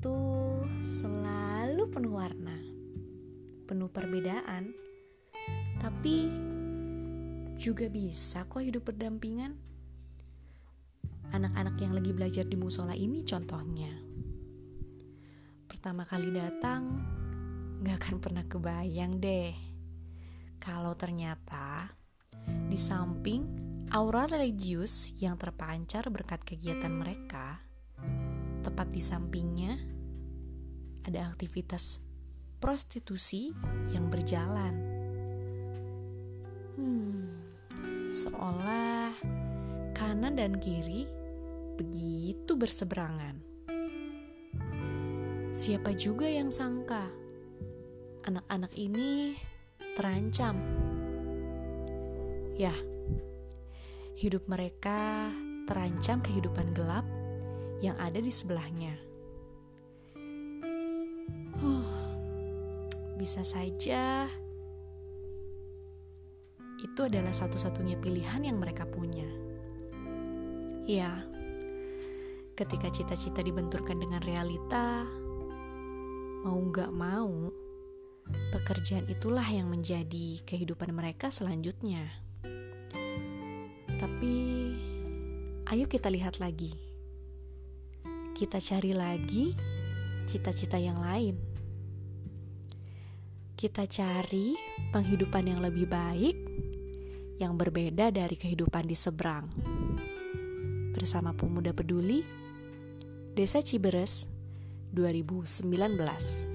itu selalu penuh warna, penuh perbedaan, tapi juga bisa kok hidup berdampingan. Anak-anak yang lagi belajar di musola ini contohnya. Pertama kali datang, gak akan pernah kebayang deh. Kalau ternyata di samping aura religius yang terpancar berkat kegiatan mereka, tepat di sampingnya ada aktivitas prostitusi yang berjalan. Hmm, seolah kanan dan kiri begitu berseberangan. Siapa juga yang sangka anak-anak ini terancam? Ya, hidup mereka terancam kehidupan gelap yang ada di sebelahnya. Huh, bisa saja itu adalah satu-satunya pilihan yang mereka punya. Ya, ketika cita-cita dibenturkan dengan realita, mau gak mau, pekerjaan itulah yang menjadi kehidupan mereka selanjutnya. Tapi, ayo kita lihat lagi. Kita cari lagi cita-cita yang lain. Kita cari penghidupan yang lebih baik, yang berbeda dari kehidupan di seberang. Bersama Pemuda Peduli, Desa Ciberes, 2019.